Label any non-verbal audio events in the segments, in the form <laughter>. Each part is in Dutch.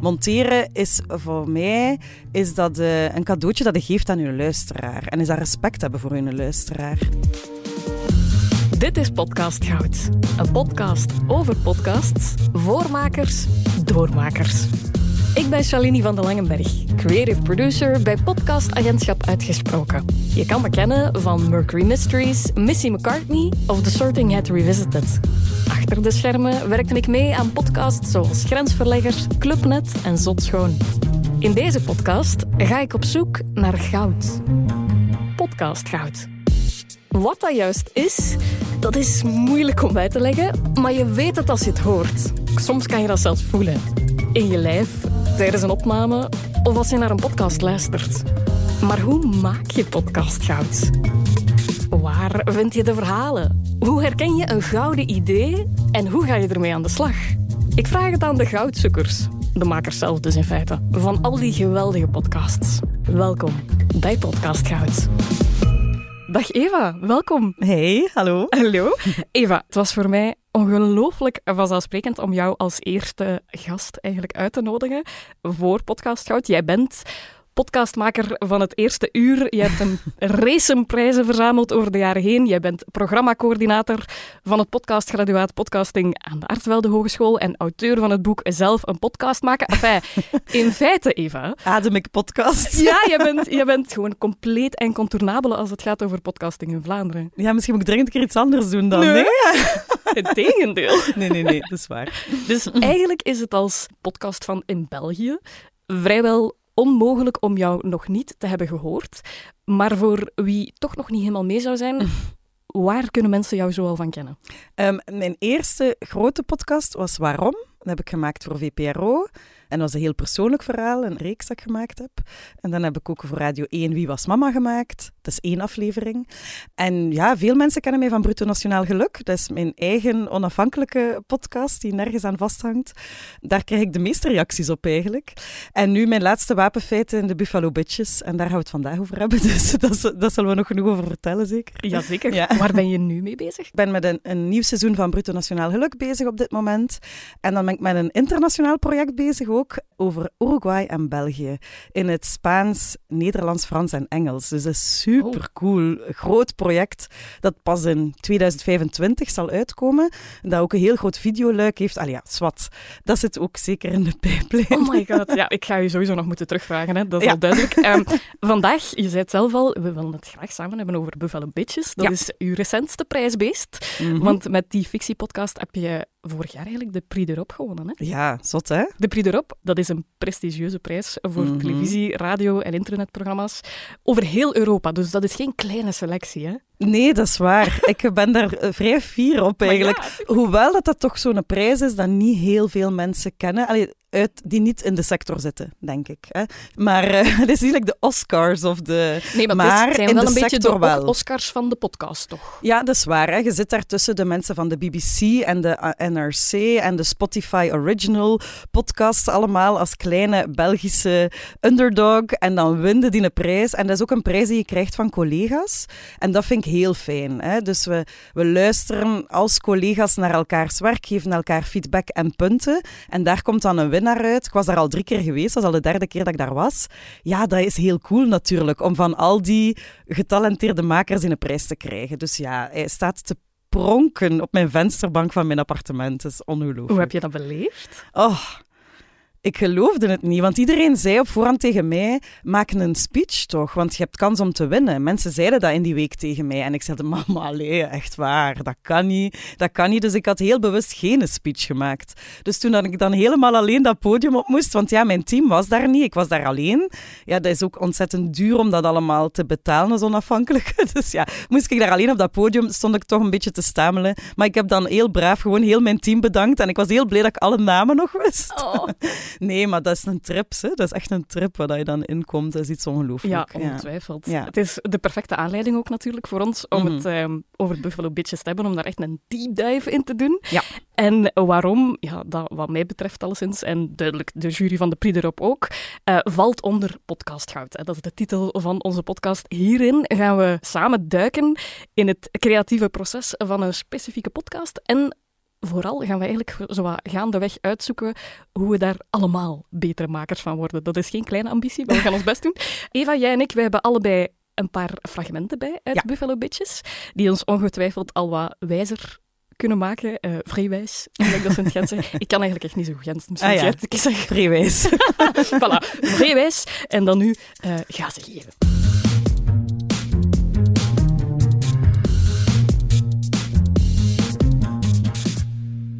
Monteren is voor mij is dat, eh, een cadeautje dat je geeft aan je luisteraar. En is dat respect hebben voor je luisteraar. Dit is Podcast Goud. Een podcast over podcasts, voormakers, doormakers. Ik ben Shalini van de Langenberg, creative producer bij podcastagentschap Uitgesproken. Je kan me kennen van Mercury Mysteries, Missy McCartney of The Sorting Hat Revisited. Achter de schermen werkte ik mee aan podcasts zoals Grensverleggers, Clubnet en Zot Schoon. In deze podcast ga ik op zoek naar goud. Podcastgoud. Wat dat juist is, dat is moeilijk om uit te leggen, maar je weet het als je het hoort. Soms kan je dat zelfs voelen. In je lijf, tijdens een opname of als je naar een podcast luistert. Maar hoe maak je podcastgoud? Waar vind je de verhalen? Hoe herken je een gouden idee en hoe ga je ermee aan de slag? Ik vraag het aan de goudzoekers, de makers zelf dus in feite, van al die geweldige podcasts. Welkom bij Podcast Goud. Dag Eva, welkom. Hey, hallo. Hallo. Eva, het was voor mij ongelooflijk vanzelfsprekend om jou als eerste gast eigenlijk uit te nodigen voor Podcast Goud. Jij bent podcastmaker van het eerste uur. Je hebt een <laughs> race prijzen verzameld over de jaren heen. Jij bent programmacoördinator van het podcastgraduaat podcasting aan de Artevelde Hogeschool en auteur van het boek Zelf een podcast maken. Enfin, in feite, Eva... Adem ik podcast. Ja, je bent, je bent gewoon compleet en contournabele als het gaat over podcasting in Vlaanderen. Ja, misschien moet ik dringend een keer iets anders doen dan. Nee. Integendeel. <laughs> Nee, nee, nee, dat is waar. Dus eigenlijk is het als podcast van in België vrijwel onmogelijk om jou nog niet te hebben gehoord. Maar voor wie toch nog niet helemaal mee zou zijn, <laughs> waar kunnen mensen jou zoal van kennen? Um, mijn eerste grote podcast was Waarom? Dat heb ik gemaakt voor VPRO. En dat was een heel persoonlijk verhaal, een reeks dat ik gemaakt heb. En dan heb ik ook voor Radio 1 Wie was mama gemaakt. Dat is één aflevering. En ja, veel mensen kennen mij van Bruto Nationaal Geluk. Dat is mijn eigen onafhankelijke podcast die nergens aan vasthangt. Daar krijg ik de meeste reacties op eigenlijk. En nu mijn laatste wapenfeiten in de Buffalo Bitches. En daar gaan we het vandaag over hebben. <laughs> Dus dat, dat zullen we nog genoeg over vertellen, zeker? Jazeker. Ja. Waar ben je nu mee bezig? Ik ben met een, een nieuw seizoen van Bruto Nationaal Geluk bezig op dit moment. En dan ben ik met een internationaal project bezig ook over Uruguay en België. In het Spaans, Nederlands, Frans en Engels. Dus dat is super cool. Groot project dat pas in 2025 zal uitkomen. Dat ook een heel groot videoluik heeft. Allee, ja, zwart. Dat zit ook zeker in de pijplijn. Oh my god. Ja, <laughs> ik ga je sowieso nog moeten terugvragen. Hè. Dat is ja. al duidelijk. Um, vandaag, je zei het zelf al, we willen het graag samen hebben over Buffalo Bitches. Dat ja. is uw recentste prijsbeest. Mm -hmm. Want met die fictiepodcast heb je vorig jaar eigenlijk de Prix d'Europe gewonnen. Hè? Ja, zot hè? De Prix d'Europe, dat is een prestigieuze prijs voor mm -hmm. televisie, radio en internetprogramma's over heel Europa. Dus dat is geen kleine selectie, hè? Nee, dat is waar. <laughs> ik ben daar vrij fier op eigenlijk. Ja, Hoewel dat dat toch zo'n prijs is dat niet heel veel mensen kennen. Allee, uit, die niet in de sector zitten, denk ik. Hè. Maar uh, <laughs> het is eigenlijk de Oscars of de... Nee, maar, maar het zijn wel de een beetje de wel. Oscars van de podcast, toch? Ja, dat is waar. Hè. Je zit daar tussen de mensen van de BBC en de uh, NRC en de Spotify Original podcasts allemaal als kleine Belgische underdog. En dan winnen die een prijs. En dat is ook een prijs die je krijgt van collega's. En dat vind ik heel fijn. Hè. Dus we, we luisteren als collega's naar elkaars werk, geven elkaar feedback en punten. En daar komt dan een uit. Ik was daar al drie keer geweest, dat is al de derde keer dat ik daar was. Ja, dat is heel cool natuurlijk, om van al die getalenteerde makers in een prijs te krijgen. Dus ja, hij staat te pronken op mijn vensterbank van mijn appartement. Dat is ongelooflijk. Hoe heb je dat beleefd? Oh, ik geloofde het niet, want iedereen zei op voorhand tegen mij, maak een speech toch, want je hebt kans om te winnen. Mensen zeiden dat in die week tegen mij en ik zei, mama, allee, echt waar, dat kan niet, dat kan niet. Dus ik had heel bewust geen speech gemaakt. Dus toen dat ik dan helemaal alleen dat podium op moest, want ja, mijn team was daar niet, ik was daar alleen. Ja, dat is ook ontzettend duur om dat allemaal te betalen als onafhankelijke. <laughs> Dus ja, moest ik daar alleen op dat podium, stond ik toch een beetje te stamelen. Maar ik heb dan heel braaf gewoon heel mijn team bedankt en ik was heel blij dat ik alle namen nog wist. Oh. <laughs> Nee, maar dat is een trip. Hè? Dat is echt een trip waar je dan inkomt. Dat is iets ongelooflijk. Ja, ongetwijfeld. Ja. Het is de perfecte aanleiding ook natuurlijk voor ons om mm-hmm. het um, over Buffalo Bitches te hebben, om daar echt een deep dive in te doen. Ja. En waarom, ja, dat wat mij betreft alleszins, en duidelijk de jury van de Prix erop ook, uh, valt onder podcastgoud. Dat is de titel van onze podcast. Hierin gaan we samen duiken in het creatieve proces van een specifieke podcast en vooral gaan we eigenlijk zo gaandeweg uitzoeken hoe we daar allemaal betere makers van worden. Dat is geen kleine ambitie, maar we gaan ons best doen. <laughs> Eva, jij en ik, wij hebben allebei een paar fragmenten bij uit Buffalo Bitches, die ons ongetwijfeld al wat wijzer kunnen maken. Uh, vrijwijs, dat ze in het Gent. <laughs> Ik kan eigenlijk echt niet zo goed. Misschien ah, ja. ik zeg vrijwijs. voilà, vrijwijs. En dan nu uh, ga ze geven.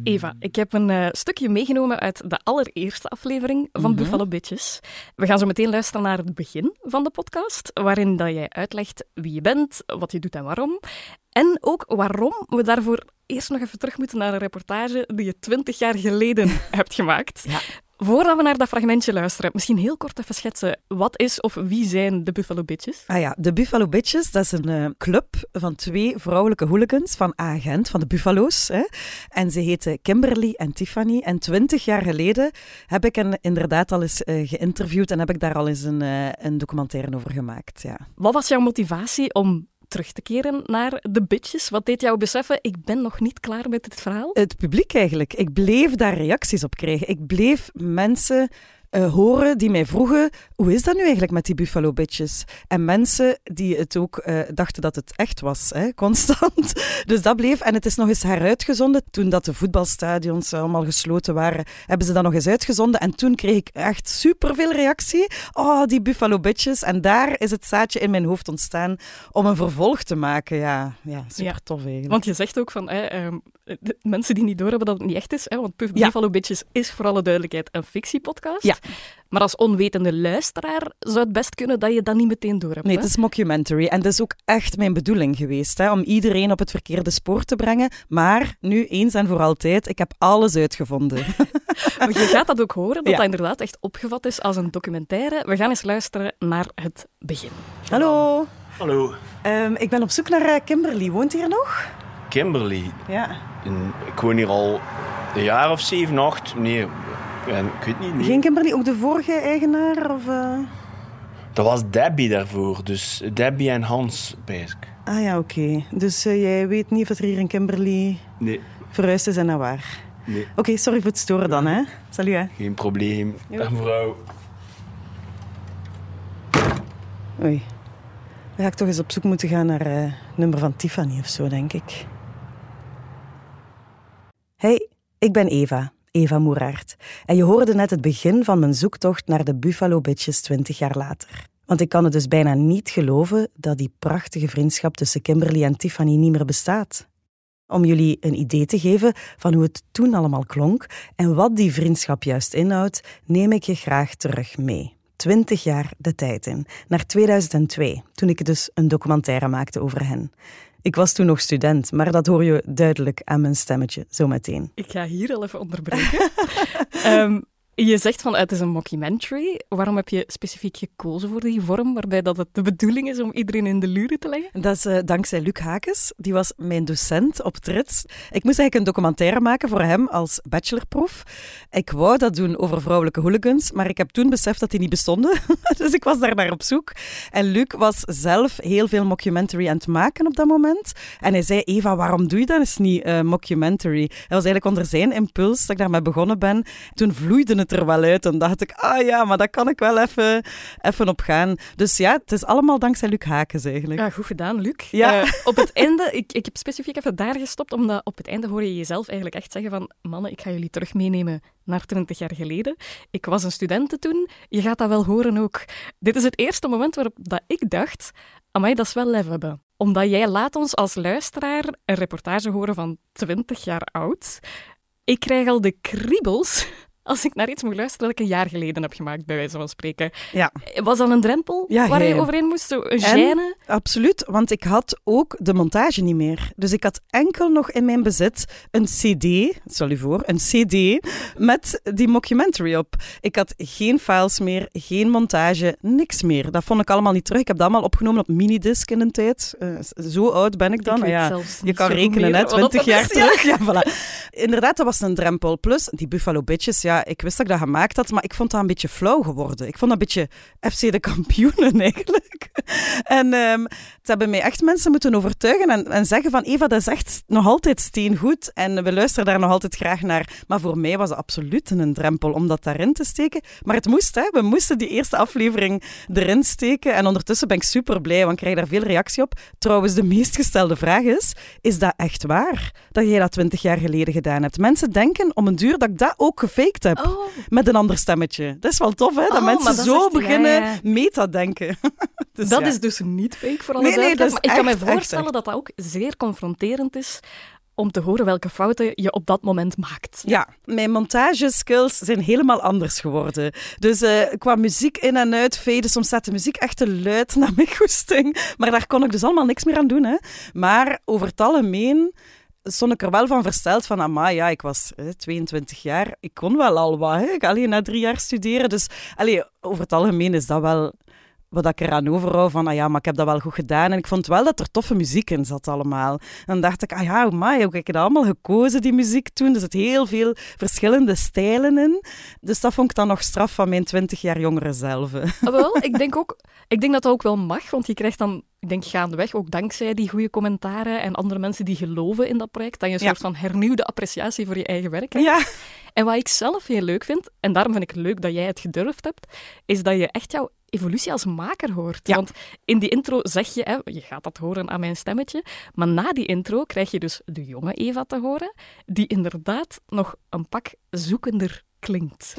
Eva, ik heb een uh, stukje meegenomen uit de allereerste aflevering van mm Buffalo Bitches. We gaan zo meteen luisteren naar het begin van de podcast, waarin dat jij uitlegt wie je bent, wat je doet en waarom. En ook waarom we daarvoor eerst nog even terug moeten naar een reportage die je twintig jaar geleden <laughs> hebt gemaakt. Ja. Voordat we naar dat fragmentje luisteren, misschien heel kort even schetsen. Wat is of wie zijn de Buffalo Bitches? Ah ja, de Buffalo Bitches, dat is een uh, club van twee vrouwelijke hooligans van Agent, van de Buffalo's. Hè. En ze heten Kimberly en Tiffany. En twintig jaar geleden heb ik hen inderdaad al eens uh, geïnterviewd en heb ik daar al eens een, uh, een documentaire over gemaakt. Ja. Wat was jouw motivatie om terug te keren naar de bitches? Wat deed jou beseffen, ik ben nog niet klaar met dit verhaal? Het publiek eigenlijk. Ik bleef daar reacties op krijgen. Ik bleef mensen uh, horen die mij vroegen: hoe is dat nu eigenlijk met die Buffalo Bitches? En mensen die het ook uh, dachten dat het echt was, hè, <laughs> constant. Dus dat bleef. En het is nog eens heruitgezonden. Toen dat de voetbalstadions allemaal gesloten waren, hebben ze dat nog eens uitgezonden. En toen kreeg ik echt superveel reactie. Oh, die Buffalo Bitches. En daar is het zaadje in mijn hoofd ontstaan om een vervolg te maken. Ja, ja super tof eigenlijk. Want je zegt ook van. Hè, um, mensen die niet doorhebben dat het niet echt is. Hè, want Buffalo Bitches is voor alle duidelijkheid een fictiepodcast. Ja. Maar als onwetende luisteraar zou het best kunnen dat je dat niet meteen door hebt. Nee, het is mockumentary. En dat is ook echt mijn bedoeling geweest, hè, om iedereen op het verkeerde spoor te brengen. Maar nu, eens en voor altijd, ik heb alles uitgevonden. <laughs> je gaat dat ook horen, dat dat inderdaad echt opgevat is als een documentaire. We gaan eens luisteren naar het begin. Hallo. Hallo. Um, ik ben op zoek naar uh, Kimberly. Woont hier nog? Kimberly? Ja. In, ik woon hier al een jaar of zeven, acht. Nee, en, ik weet niet. Geen Kimberly, ook de vorige eigenaar? Of, uh... Dat was Debbie daarvoor. Dus Debbie en Hans, basic. Ah ja, oké. Dus uh, jij weet niet of er hier in Kimberly nee. verhuisd is en naar waar? Nee. Oké, okay, sorry voor het storen dan, hè. Salut, hè. Geen probleem. Dag, mevrouw. Oei. Dan ga ik toch eens op zoek moeten gaan naar uh, het nummer van Tiffany of zo, denk ik. Hey, ik ben Eva. Eva Moeraert. En je hoorde net het begin van mijn zoektocht naar de Buffalo Bitches 20 jaar later. Want ik kan het dus bijna niet geloven dat die prachtige vriendschap tussen Kimberly en Tiffany niet meer bestaat. Om jullie een idee te geven van hoe het toen allemaal klonk en wat die vriendschap juist inhoudt, neem ik je graag terug mee. 20 jaar de tijd in, naar 2002, toen ik dus een documentaire maakte over hen. Ik was toen nog student, maar dat hoor je duidelijk aan mijn stemmetje, zo meteen. Ik ga hier al even onderbreken. um, <laughs> Je zegt van het is een mockumentary. Waarom heb je specifiek gekozen voor die vorm, waarbij dat het de bedoeling is om iedereen in de luren te leggen? Dat is uh, dankzij Luc Hakes. Die was mijn docent op Trits. Ik moest eigenlijk een documentaire maken voor hem als bachelorproef. Ik wou dat doen over vrouwelijke hooligans, maar ik heb toen beseft dat die niet bestonden. <laughs> dus ik was daar naar op zoek. En Luc was zelf heel veel mockumentary aan het maken op dat moment. En hij zei, Eva, waarom doe je dat eens niet uh, mockumentary? Dat was eigenlijk onder zijn impuls dat ik daarmee begonnen ben. Toen vloeide het er wel uit. En dacht ik, ah ja, maar daar kan ik wel even, even op gaan. Dus ja, het is allemaal dankzij Luc Hakens eigenlijk. Ja, goed gedaan, Luc. Ja. Uh, op het einde, ik, ik heb specifiek even daar gestopt, omdat op het einde hoor je jezelf eigenlijk echt zeggen van, mannen, ik ga jullie terug meenemen naar 20 jaar geleden. Ik was een studente toen, je gaat dat wel horen ook. Dit is het eerste moment waarop dat ik dacht, amai, dat is wel lef hebben omdat jij laat ons als luisteraar een reportage horen van 20 jaar oud. Ik krijg al de kriebels als ik naar iets moet luisteren dat ik een jaar geleden heb gemaakt, bij wijze van spreken. Ja. Was dat een drempel ja, waar je overheen moest? Een gêne? Absoluut, want ik had ook de montage niet meer. Dus ik had enkel nog in mijn bezit een cd, stel je voor, een cd met die mockumentary op. Ik had geen files meer, geen montage, niks meer. Dat vond ik allemaal niet terug. Ik heb dat allemaal opgenomen op minidisc in een tijd. Uh, zo oud ben ik dan. Ik ja, je kan rekenen, net 20 jaar <laughs> terug. Ja. voilà. Inderdaad, dat was een drempel. Plus, die Buffalo Bitches, ja, ja, ik wist dat ik dat gemaakt had, maar ik vond dat een beetje flauw geworden. Ik vond dat een beetje FC de kampioenen <laughs> eigenlijk. en het hebben mij echt mensen moeten overtuigen en, en zeggen van Eva, dat is echt nog altijd steengoed en we luisteren daar nog altijd graag naar. Maar voor mij was het absoluut een drempel om dat daarin te steken. Maar het moest, hè. We moesten die eerste aflevering erin steken en ondertussen ben ik super blij, want ik krijg daar veel reactie op. Trouwens, de meest gestelde vraag is, is dat echt waar? Dat jij dat twintig jaar geleden gedaan hebt? Mensen denken om een duur dat ik dat ook gefaked heb. Oh. Met een ander stemmetje. Dat is wel tof, hè? Dat Oh, mensen dat zo echt- ja, beginnen ja. meta-denken. <laughs> Dus dat ja. is dus niet fake voor alle Nee, nee, dat maar ik kan echt, me voorstellen echt. dat dat ook zeer confronterend is om te horen welke fouten je op dat moment maakt. Ja, mijn montageskills zijn helemaal anders geworden. Dus eh, qua muziek in en uit faden, soms staat de muziek echt te luid naar mijn <laughs> goesting. Maar daar kon ik dus allemaal niks meer aan doen. Hè. Maar over het algemeen stond ik er wel van versteld van, amai, ja, ik was eh, 22 jaar, ik kon wel al wat. Hè. Ik alleen na drie jaar studeren. Dus allee, over het algemeen is dat wel wat ik eraan overhoud van, ah ja, maar ik heb dat wel goed gedaan. En ik vond wel dat er toffe muziek in zat allemaal. En dan dacht ik, ah ja, amai, hoe heb ik allemaal gekozen, die muziek toen? Er zit heel veel verschillende stijlen in. Dus dat vond ik dan nog straf van mijn 20 jaar jongere zelf. Ah, wel, ik denk, ook, ik denk dat dat ook wel mag, want je krijgt dan, ik denk gaandeweg, ook dankzij die goede commentaren en andere mensen die geloven in dat project, dat je een Ja. soort van hernieuwde appreciatie voor je eigen werk hebt. Ja, En wat ik zelf heel leuk vind, en daarom vind ik het leuk dat jij het gedurfd hebt, is dat je echt jouw evolutie als maker hoort. Ja. Want in die intro zeg je, hè, je gaat dat horen aan mijn stemmetje, maar na die intro krijg je dus de jonge Eva te horen, die inderdaad nog een pak zoekender klinkt.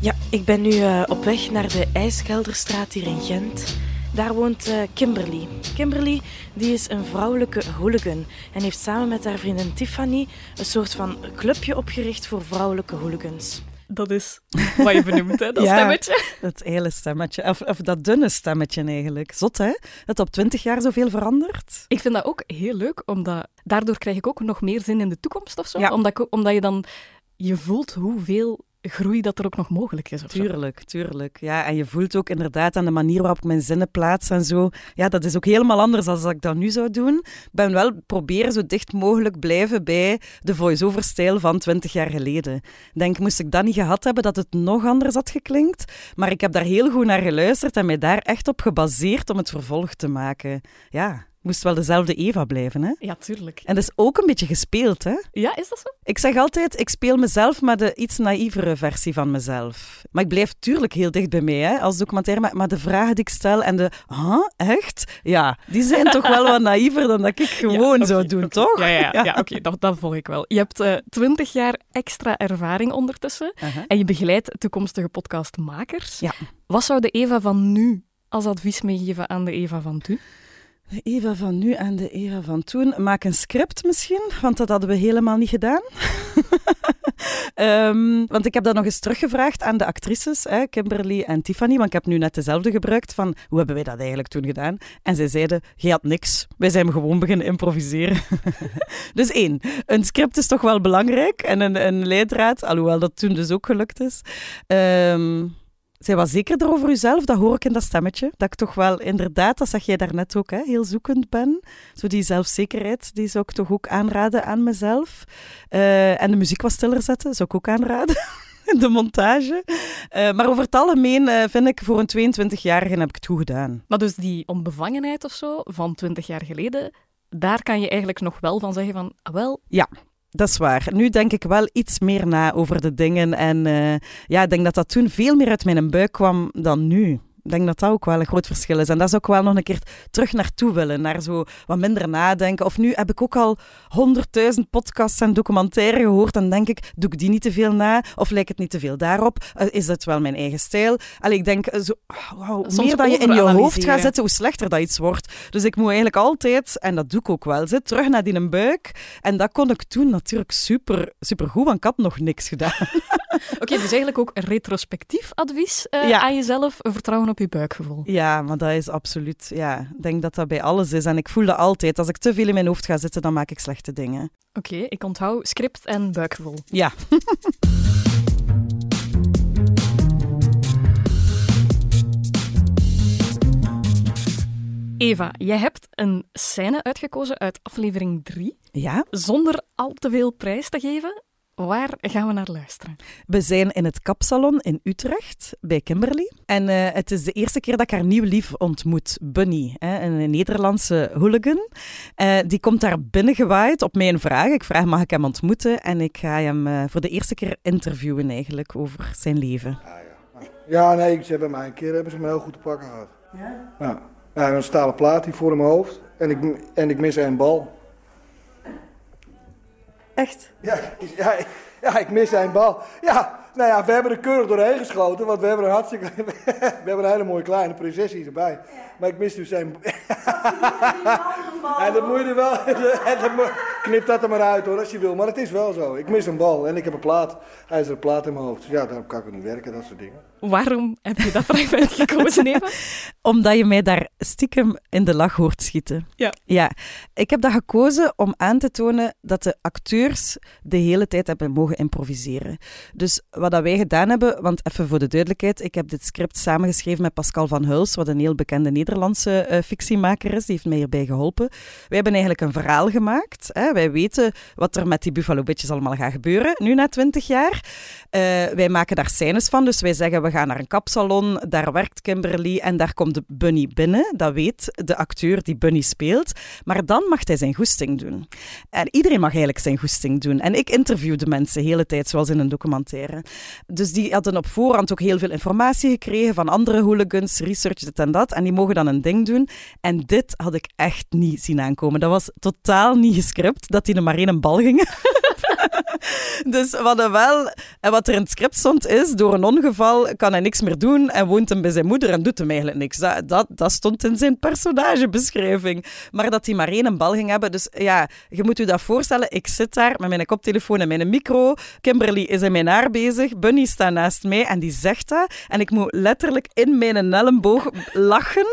Ja, ik ben nu eh, op weg naar de IJsgelderstraat hier in Gent. Daar woont eh, Kimberly. Kimberly die is een vrouwelijke hooligan en heeft samen met haar vriendin Tiffany een soort van clubje opgericht voor vrouwelijke hooligans. Dat is wat je benoemt, hè, dat <laughs> Ja. stemmetje. dat hele stemmetje. Of, of dat dunne stemmetje eigenlijk. Zot, hè? Dat op 20 jaar zoveel verandert. Ik vind dat ook heel leuk, omdat daardoor krijg ik ook nog meer zin in de toekomst of zo. Ja. Omdat, omdat je dan je voelt hoeveel groei dat er ook nog mogelijk is. Tuurlijk, tuurlijk. Ja, en je voelt ook inderdaad aan de manier waarop ik mijn zinnen plaats en zo. Ja, dat is ook helemaal anders als ik dat nu zou doen. Ik ben wel proberen zo dicht mogelijk blijven bij de voice-over-stijl van 20 jaar geleden. Denk, moest ik dat niet gehad hebben, dat het nog anders had geklinkt. Maar ik heb daar heel goed naar geluisterd en mij daar echt op gebaseerd om het vervolg te maken. Ja, moest wel dezelfde Eva blijven, hè? Ja, tuurlijk. En dat is ook een beetje gespeeld, hè? Ja, is dat zo? Ik zeg altijd, ik speel mezelf, maar de iets naïvere versie van mezelf. Maar ik blijf tuurlijk heel dicht bij mij, hè, als documentaire. Maar, maar de vragen die ik stel en de, huh, echt? Ja, die zijn toch wel wat naïver dan dat ik <laughs> gewoon zou doen, toch? Ja, <laughs> ja, ja. Oké, dat, dat volg ik wel. Je hebt eh, twintig jaar extra ervaring ondertussen Aha. en je begeleidt toekomstige podcastmakers. Ja. Wat zou de Eva van nu als advies meegeven aan de Eva van toen? De Eva van nu en de Eva van toen. Maak een script misschien, want dat hadden we helemaal niet gedaan. <laughs> Ehm, want ik heb dat nog eens teruggevraagd aan de actrices, hè, Kimberly en Tiffany, want ik heb nu net dezelfde gebruikt van hoe hebben wij dat eigenlijk toen gedaan? En zij zeiden, jij had niks. Wij zijn gewoon beginnen improviseren. <laughs> dus één, een script is toch wel belangrijk en een, een leidraad, alhoewel dat toen dus ook gelukt is. Ehm zij was zekerder over uzelf, dat hoor ik in dat stemmetje. Dat ik toch wel, inderdaad, dat zeg jij daarnet ook, hè, heel zoekend ben. Zo die zelfzekerheid, die zou ik toch ook aanraden aan mezelf. Eh, en de muziek wat stiller zetten, zou ik ook aanraden. <laughs> De montage. Eh, maar over het algemeen eh, vind ik, voor een 22-jarige heb ik het goed gedaan. Maar dus die onbevangenheid of zo van twintig jaar geleden, daar kan je eigenlijk nog wel van zeggen van, ah, wel, Dat is waar. Nu denk ik wel iets meer na over de dingen. En eh, ja, ik denk dat dat toen veel meer uit mijn buik kwam dan nu. Ik denk dat dat ook wel een groot verschil is. En daar zou ik wel nog een keer terug naartoe willen. Naar zo wat minder nadenken. Of nu heb ik ook al honderdduizend podcasts en documentaires gehoord. En denk ik, doe ik die niet te veel na? Of lijkt het niet te veel daarop? Eh, is dat wel mijn eigen stijl? Allee, ik denk, eh, zo, wow, hoe Soms meer dat je in je hoofd gaat zitten, hoe slechter dat iets wordt. Dus ik moet eigenlijk altijd, en dat doe ik ook wel, zit terug naar die buik. En dat kon ik toen natuurlijk super, super goed, want ik had nog niks gedaan. <laughs> Oké, dus eigenlijk ook retrospectief advies eh, Ja. aan jezelf, vertrouwen op je buikgevoel. Ja, maar dat is absoluut, ja, ik denk dat dat bij alles is. En ik voel dat altijd. Als ik te veel in mijn hoofd ga zitten, dan maak ik slechte dingen. Oké, ik onthoud script en buikgevoel. Ja. <laughs> Eva, jij hebt een scène uitgekozen uit aflevering 3, Ja? zonder al te veel prijs te geven. Waar gaan we naar luisteren? We zijn in het kapsalon in Utrecht bij Kimberly. En eh, het is de eerste keer dat ik haar nieuw lief ontmoet, Bunny, hè, een Nederlandse hooligan. Uh, die komt daar binnengewaaid op mijn vraag. Ik vraag, mag ik hem ontmoeten? En ik ga hem uh, voor de eerste keer interviewen eigenlijk over zijn leven. Ja, ja. ja nee, ze hebben mij een keer hebben ze me heel goed te pakken gehad. Ja? Ja, ja een stalen plaat hier voor in mijn hoofd. En ik, en ik mis een bal. Echt? Ja, ja, ja, ik mis een bal. Ja, nou ja, we hebben er keurig doorheen geschoten, want we hebben een hartstikke... <laughs> we hebben een hele mooie kleine prinses hier erbij. Ja. Maar ik mis dus een... en <laughs> dat moet je er wel... <laughs> knip dat er maar uit hoor, als je wil. Maar het is wel zo. Ik mis een bal en ik heb een plaat, ijzeren plaat in mijn hoofd. Dus ja, daarom kan ik niet werken, dat soort dingen. Waarom heb je dat fragment gekozen, Eva? <laughs> Omdat je mij daar stiekem in de lach hoort schieten. Ja. Ja. Ik heb dat gekozen om aan te tonen dat de acteurs de hele tijd hebben mogen improviseren. Dus wat dat wij gedaan hebben, want even voor de duidelijkheid, ik heb dit script samengeschreven met Pascal van Huls, wat een heel bekende Nederlandse uh, fictiemaker is. Die heeft mij hierbij geholpen. Wij hebben eigenlijk een verhaal gemaakt. Hè. Wij weten wat er met die Buffalo Bitches allemaal gaat gebeuren, nu na twintig jaar. Uh, wij maken daar scènes van, dus wij zeggen we gaan naar een kapsalon, daar werkt Kimberly en daar komt de Bunny binnen. Dat weet de acteur die Bunny speelt. Maar dan mag hij zijn goesting doen. En iedereen mag eigenlijk zijn goesting doen. En ik interview de mensen de hele tijd, zoals in een documentaire. Dus die hadden op voorhand ook heel veel informatie gekregen van andere hooligans, research, dit en dat. En die mogen dan een ding doen. En dit had ik echt niet zien aankomen. Dat was totaal niet gescript, dat die er maar één bal gingen. <laughs> dus wat er wel, en wat er in het script stond, is: door een ongeval kan hij niks meer doen en woont hem bij zijn moeder en doet hem eigenlijk niks. Dat, dat, dat stond in zijn personagebeschrijving. Maar dat hij maar één bal ging hebben. Dus ja, je moet je dat voorstellen. Ik zit daar met mijn koptelefoon en mijn micro. Kimberly is in mijn haar bezig. Bunny staat naast mij en die zegt dat. En ik moet letterlijk in mijn elleboog lachen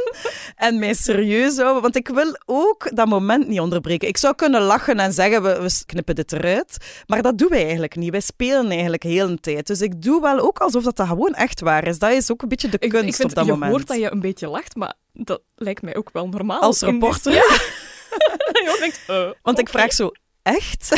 en mij serieus houden. Want ik wil ook dat moment niet onderbreken. Ik zou kunnen lachen en zeggen: we, we knippen dit eruit. Maar dat doen wij eigenlijk niet. Wij spelen eigenlijk heel een tijd. Dus ik doe wel ook alsof dat, dat gewoon echt waar is. Dat is ook een beetje de kunst ik, ik vind, op dat je moment. Je hoort dat je een beetje lacht, maar dat lijkt mij ook wel normaal. Als reporter. Ja. <laughs> je denkt, uh, Want okay. ik vraag zo, echt?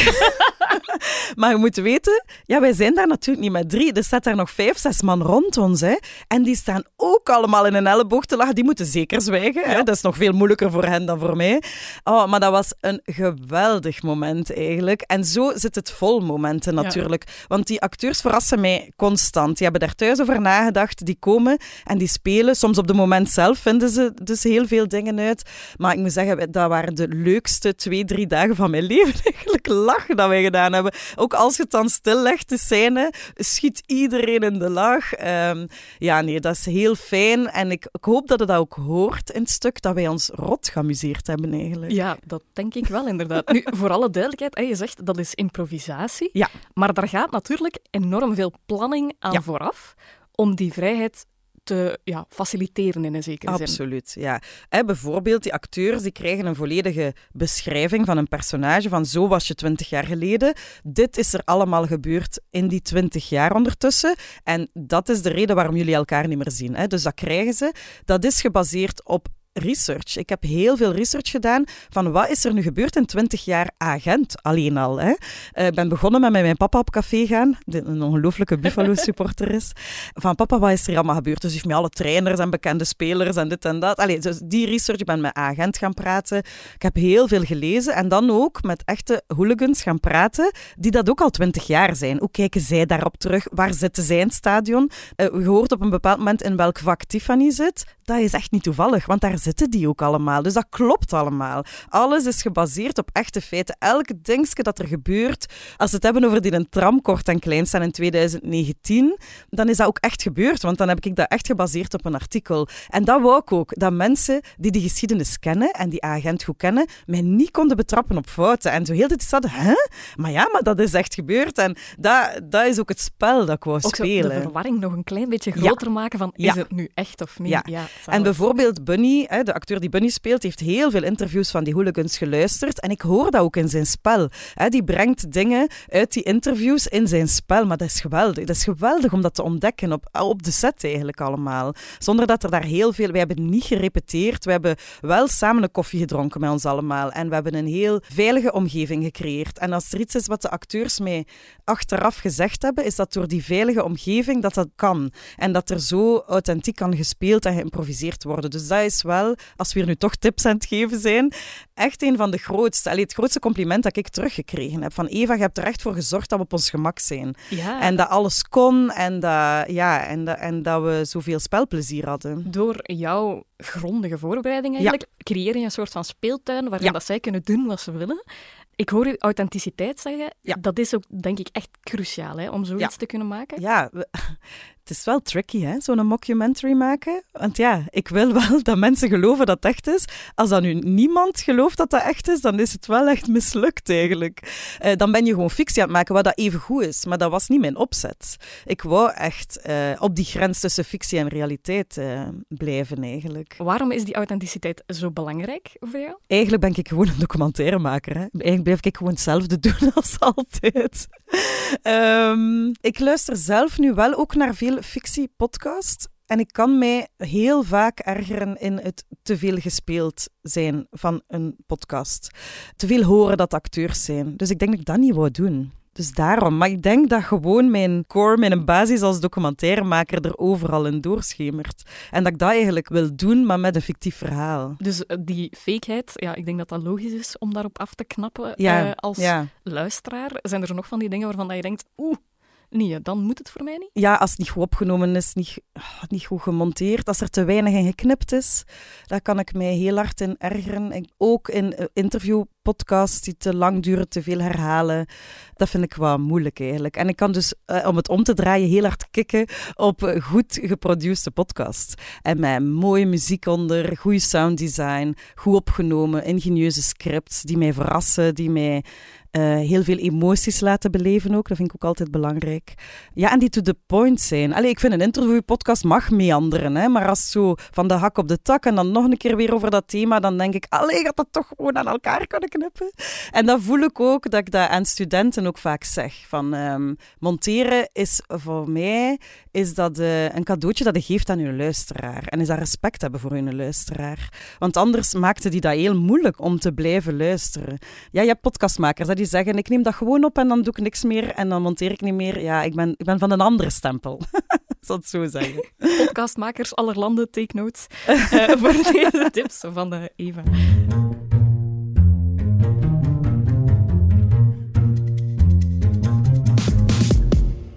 <laughs> maar je moet weten, ja, wij zijn daar natuurlijk niet met drie. Er staat daar nog vijf, zes man rond ons. Hè. En die staan ook allemaal in een elleboog te lachen. Die moeten zeker zwijgen. Hè. Dat is nog veel moeilijker voor hen dan voor mij. Oh, maar dat was een geweldig moment eigenlijk. En zo zit het vol momenten natuurlijk. Ja. Want die acteurs verrassen mij constant. Die hebben daar thuis over nagedacht. Die komen en die spelen. Soms op het moment zelf vinden ze dus heel veel dingen uit. Maar ik moet zeggen, dat waren de leukste twee, drie dagen van mijn leven eigenlijk lachen dat wij gedaan hebben. Ook als je het dan stillegt, de scène, schiet iedereen in de lach. Um, ja, nee, dat is heel fijn. En ik, ik, hoop dat het dat ook hoort in het stuk, dat wij ons rot geamuseerd hebben eigenlijk. Ja, dat denk ik wel inderdaad. Nu, voor alle duidelijkheid, je zegt dat is improvisatie. Ja. Maar daar gaat natuurlijk enorm veel planning aan ja. vooraf om die vrijheid te ja, faciliteren in een zekere zin. Absoluut, ja. Hè, bijvoorbeeld, die acteurs die krijgen een volledige beschrijving van een personage, van zo was je twintig jaar geleden. Dit is er allemaal gebeurd in die twintig jaar ondertussen. En dat is de reden waarom jullie elkaar niet meer zien. Hè. Dus dat krijgen ze. Dat is gebaseerd op research. Ik heb heel veel research gedaan van wat is er nu gebeurd in 20 jaar agent alleen al. Hè? Ik uh, ben begonnen met mijn papa op café gaan, die een ongelooflijke Buffalo-supporter <laughs> is. Van papa, wat is er allemaal gebeurd? Dus heeft met alle trainers en bekende spelers en dit en dat. Allee, dus die research, ik ben met agent gaan praten. Ik heb heel veel gelezen en dan ook met echte hooligans gaan praten, die dat ook al 20 jaar zijn. Hoe kijken zij daarop terug? Waar zitten zij in het stadion? Uh, je hoort op een bepaald moment in welk vak Tiffany zit. Dat is echt niet toevallig, want daar zitten die ook allemaal. Dus dat klopt allemaal. Alles is gebaseerd op echte feiten. Elk dingetje dat er gebeurt, als we het hebben over die een tram kort en klein staan in 2019, dan is dat ook echt gebeurd, want dan heb ik dat echt gebaseerd op een artikel. En dat wou ik ook, dat mensen die die geschiedenis kennen en die agent goed kennen, mij niet konden betrappen op fouten. En zo heel de tijd hadden, hè? Maar ja, maar dat is echt gebeurd. En dat, dat is ook het spel dat ik wou ook spelen. de verwarring nog een klein beetje groter ja. maken van, is ja. het nu echt of niet? Ja. ja en bijvoorbeeld Bunny, de acteur die Bunny speelt, heeft heel veel interviews van die hooligans geluisterd. En ik hoor dat ook in zijn spel. Die brengt dingen uit die interviews in zijn spel. Maar dat is geweldig. Dat is geweldig om dat te ontdekken op, op de set eigenlijk allemaal. Zonder dat er daar heel veel... Wij hebben niet gerepeteerd. We hebben wel samen een koffie gedronken met ons allemaal. En we hebben een heel veilige omgeving gecreëerd. En als er iets is wat de acteurs mij achteraf gezegd hebben, is dat door die veilige omgeving dat dat kan. En dat er zo authentiek kan gespeeld en geïmproviseerd worden. Dus dat is wel, als we hier nu toch tips aan het geven zijn, echt een van de grootste, allee, het grootste compliment dat ik teruggekregen heb. Van Eva, je hebt er echt voor gezorgd dat we op ons gemak zijn. Ja. En dat alles kon en dat, ja, en, dat, en dat we zoveel spelplezier hadden. Door jouw grondige voorbereiding eigenlijk, creëer je een soort van speeltuin waarin Ja. dat zij kunnen doen wat ze willen. Ik hoor u authenticiteit zeggen. Ja. Dat is ook, denk ik, echt cruciaal hè, om zoiets Ja. te kunnen maken. Ja, we- het is wel tricky, hè, zo'n mockumentary maken. Want ja, ik wil <laughs> wel dat mensen geloven dat het echt is. Als dan nu niemand gelooft dat dat echt is, dan is het wel echt mislukt eigenlijk. Eh, dan ben je gewoon fictie aan het maken, wat dat even goed is. Maar dat was niet mijn opzet. Ik wou echt eh, op die grens tussen fictie en realiteit eh, blijven eigenlijk. Waarom is die authenticiteit zo belangrijk voor jou? Eigenlijk ben ik gewoon een documentairemaker. Hè. Eigenlijk blijf ik gewoon hetzelfde <laughs> doen als altijd. Ehm, ik luister zelf nu wel ook naar veel fictiepodcasts. En ik kan mij heel vaak ergeren in het te veel gespeeld zijn van een podcast. Te veel horen dat acteurs zijn. Dus ik denk dat ik dat niet wou doen. Dus daarom. Maar ik denk dat gewoon mijn core, mijn basis als documentairemaker er overal in doorschemert. En dat ik dat eigenlijk wil doen, maar met een fictief verhaal. Dus eh, die fakeheid, ja, ik denk dat dat logisch is om daarop af te knappen Ja, eh, als ja. luisteraar. Zijn er nog van die dingen waarvan dat je denkt, oeh, nee, dan moet het voor mij niet? ja, als het niet goed opgenomen is, niet, ah, niet goed gemonteerd, als er te weinig in geknipt is, daar kan ik mij heel hard in ergeren. Ik, ook in eh, interviewpodcasts die te lang duren, te veel herhalen. Dat vind ik wel moeilijk eigenlijk. En ik kan dus, eh, om het om te draaien, heel hard kicken op eh, goed geproduceerde podcasts. En met mooie muziek onder, goede sounddesign, goed opgenomen, ingenieuze scripts die mij verrassen, die mij eh, heel veel emoties laten beleven ook. Dat vind ik ook altijd belangrijk. Ja, en die to the point zijn. Allee, ik vind een interviewpodcast mag meanderen, hè, maar als zo van de hak op de tak en dan nog een keer weer over dat thema, dan denk ik, allee, gaat dat toch gewoon aan elkaar kunnen knippen? En dat voel ik ook, dat ik dat aan studenten ook vaak zeg. Van, ehm, monteren is voor mij is dat, eh, een cadeautje dat je geeft aan je luisteraar. En is dat respect hebben voor je luisteraar. Want anders maakte die dat heel moeilijk om te blijven luisteren. Ja, je hebt podcastmakers hè, die zeggen, ik neem dat gewoon op en dan doe ik niks meer en dan monteer ik niet meer. Ja, ik ben, ik ben van een andere stempel. <laughs> Zal het zo zeggen. Podcastmakers aller landen, take notes eh, <laughs> voor deze tips van eh, Eva.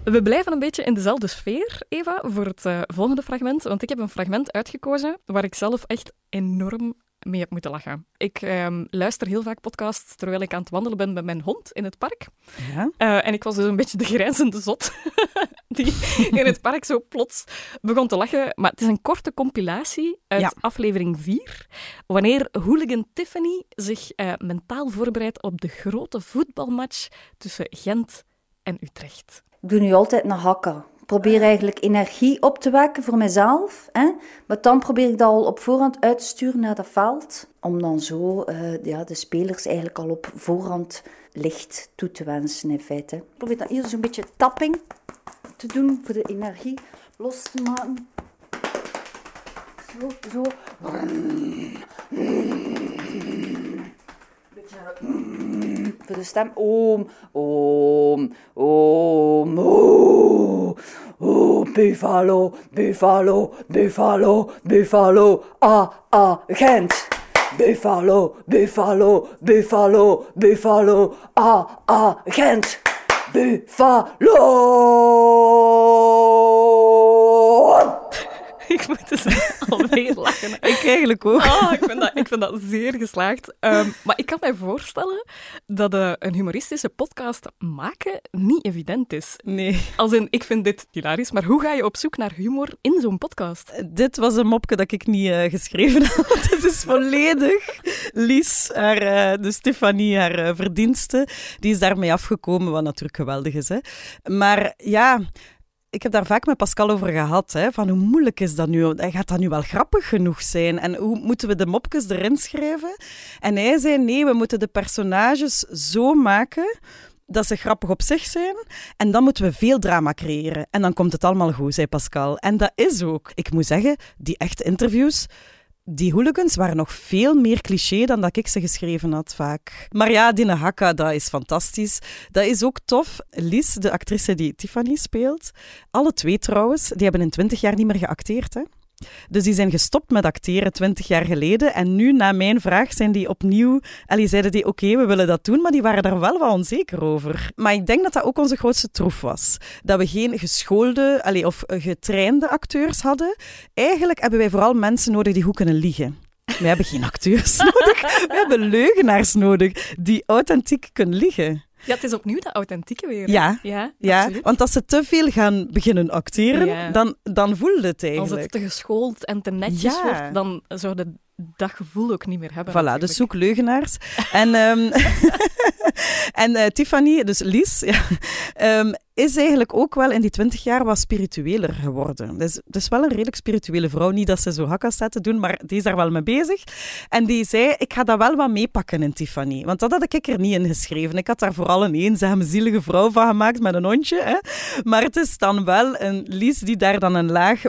We blijven een beetje in dezelfde sfeer, Eva, voor het eh, volgende fragment. Want ik heb een fragment uitgekozen waar ik zelf echt enorm mee heb moeten lachen. Ik ehm, luister heel vaak podcasts terwijl ik aan het wandelen ben met mijn hond in het park. Ja? Eh, en ik was dus een beetje de grijnzende zot <laughs> die in het park zo plots begon te lachen. Maar het is een korte compilatie uit Ja. aflevering 4, wanneer hooligan Tiffany zich eh, mentaal voorbereidt op de grote voetbalmatch tussen Gent en Utrecht. Ik doe nu altijd naar hakken. Probeer eigenlijk energie op te wekken voor mezelf. Hè? Maar dan probeer ik dat al op voorhand uit te sturen naar dat veld. Om dan zo eh, ja, de spelers eigenlijk al op voorhand licht toe te wensen in feite. Ik probeer dan eerst zo'n beetje tapping te doen voor de energie los te maken. Zo, zo. Beetje voor de stem. Oom, oom, oom, oom. Oh, Buffalo, Buffalo, Buffalo, Buffalo, ah, ah, Gent. Buffalo, Buffalo, Buffalo, Buffalo, ah, ah, Gent. Buffalo. <laughs> Ik moet alweer lachen. Ik eigenlijk ook. Oh, ik, vind dat, ik vind dat zeer geslaagd. Ehm, maar ik kan mij voorstellen dat eh, een humoristische podcast maken niet evident is. Nee. Als in, ik vind dit hilarisch, maar hoe ga je op zoek naar humor in zo'n podcast? Dit was een mopje dat ik niet eh, geschreven had. <laughs> Het is volledig Lies, haar, eh, de Stefanie, haar eh, verdienste. Die is daarmee afgekomen, wat natuurlijk geweldig is. Hè. Maar ja, ik heb daar vaak met Pascal over gehad, hè, van hoe moeilijk is dat nu? Gaat dat nu wel grappig genoeg zijn? En hoe moeten we de mopjes erin schrijven? En hij zei, nee, we moeten de personages zo maken dat ze grappig op zich zijn. En dan moeten we veel drama creëren. En dan komt het allemaal goed, zei Pascal. En dat is ook. Ik moet zeggen, die echte interviews die hooligans waren nog veel meer cliché dan dat ik ze geschreven had vaak. Maar ja, Dina Hakka, dat is fantastisch. Dat is ook tof. Lies, de actrice die Tiffany speelt, alle twee trouwens, die hebben in twintig jaar niet meer geacteerd. Hè? Dus die zijn gestopt met acteren twintig jaar geleden. En nu, na mijn vraag, zijn die opnieuw... Allee, zeiden die, oké, we willen dat doen, maar die waren daar wel wat onzeker over. Maar ik denk dat dat ook onze grootste troef was. Dat we geen geschoolde allee, of getrainde acteurs hadden. Eigenlijk hebben wij vooral mensen nodig die goed kunnen liegen. We hebben geen acteurs <laughs> nodig. We hebben leugenaars nodig die authentiek kunnen liegen. Ja, het is opnieuw dat authentieke weer. Ja, ja, ja want als ze te veel gaan beginnen acteren, dan, dan voelt het eigenlijk. Als het te geschoold en te netjes wordt, dan zou de dat gevoel ook niet meer hebben. Voilà, dus zoek leugenaars. en um, <laughs> en uh, Tiffany, dus Lies, <laughs> ja, um, is eigenlijk ook wel in die twintig jaar wat spiritueler geworden. Dus, dus wel een redelijk spirituele vrouw. Niet dat ze zo hakkas te doen, maar die is daar wel mee bezig. En die zei, ik ga dat wel wat meepakken in Tiffany. Want dat had ik er niet in geschreven. Ik had daar vooral een eenzame, zielige vrouw van gemaakt met een hondje. Hè. Maar het is dan wel een Lies die daar dan een laag